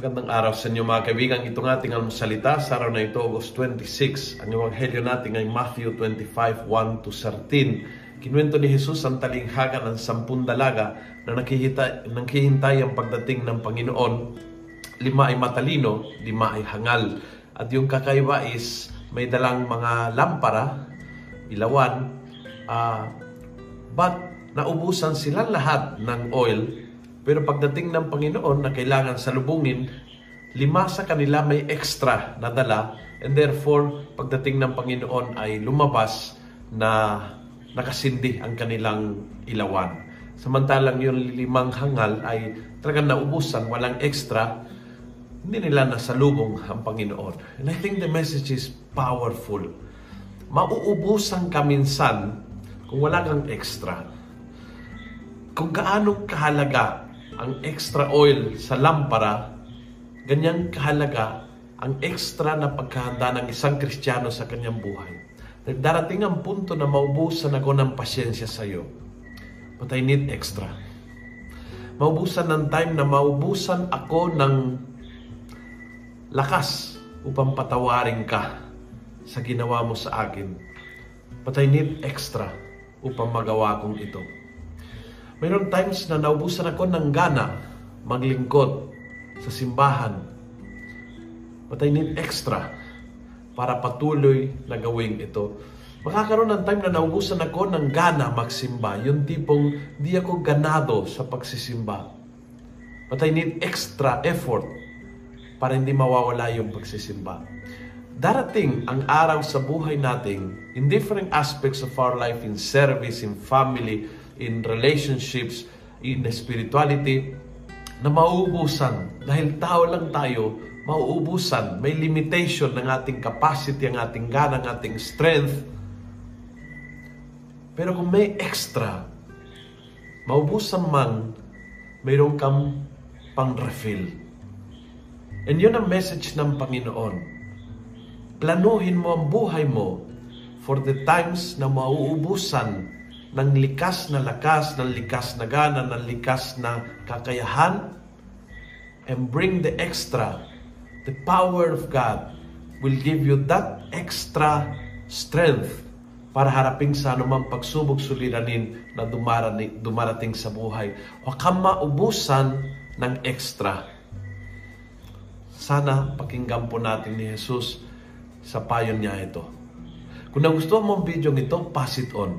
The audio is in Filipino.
Magandang araw sa inyo mga kaibigan. Itong ating almusalita sa araw na ito, August 26. Ang ebanghelyo natin ay Matthew 25, 1 to 13. Kinuwento ni Jesus ang talinghaga ng sampung dalaga na nakihita, nakihintay ang pagdating ng Panginoon. Lima ay matalino, lima ay hangal. At yung kakaiba is may dalang mga lampara, ilawan, uh, but naubusan silang lahat ng oil pero pagdating ng Panginoon na kailangan salubungin, lima sa kanila may extra na dala and therefore pagdating ng Panginoon ay lumabas na nakasindi ang kanilang ilawan. Samantalang yung limang hangal ay talagang naubusan, walang extra, hindi nila nasalubong ang Panginoon. And I think the message is powerful. Mauubusan ka minsan kung wala kang extra. Kung gaano kahalaga ang extra oil sa lampara, ganyan kahalaga ang extra na pagkahanda ng isang Kristiyano sa kanyang buhay. Darating ang punto na maubusan ako ng pasyensya sa iyo. But I need extra. Maubusan ng time na maubusan ako ng lakas upang patawarin ka sa ginawa mo sa akin. But I need extra upang magawa kong ito. Mayroon times na naubusan ako ng gana maglingkod sa simbahan. But I need extra para patuloy na gawin ito. Makakaroon ng time na naubusan ako ng gana magsimba. Yung tipong di ako ganado sa pagsisimba. But I need extra effort para hindi mawawala yung pagsisimba. Darating ang araw sa buhay natin in different aspects of our life, in service, in family, in relationships, in spirituality, na mauubusan. Dahil tao lang tayo, mauubusan. May limitation ng ating capacity, ang ating gana, ang ating strength. Pero kung may extra, maubusan man, mayroon kang pang-refill. And yun ang message ng Panginoon. Planuhin mo ang buhay mo for the times na mauubusan ng likas na lakas, ng likas na gana, ng likas na kakayahan, and bring the extra. The power of God will give you that extra strength para harapin sa anumang pagsubok suliranin na dumarating, sa buhay. Huwag kang maubusan ng extra. Sana pakinggan po natin ni Jesus sa payon niya ito. Kung nagustuhan mo ang video ito, pass it on.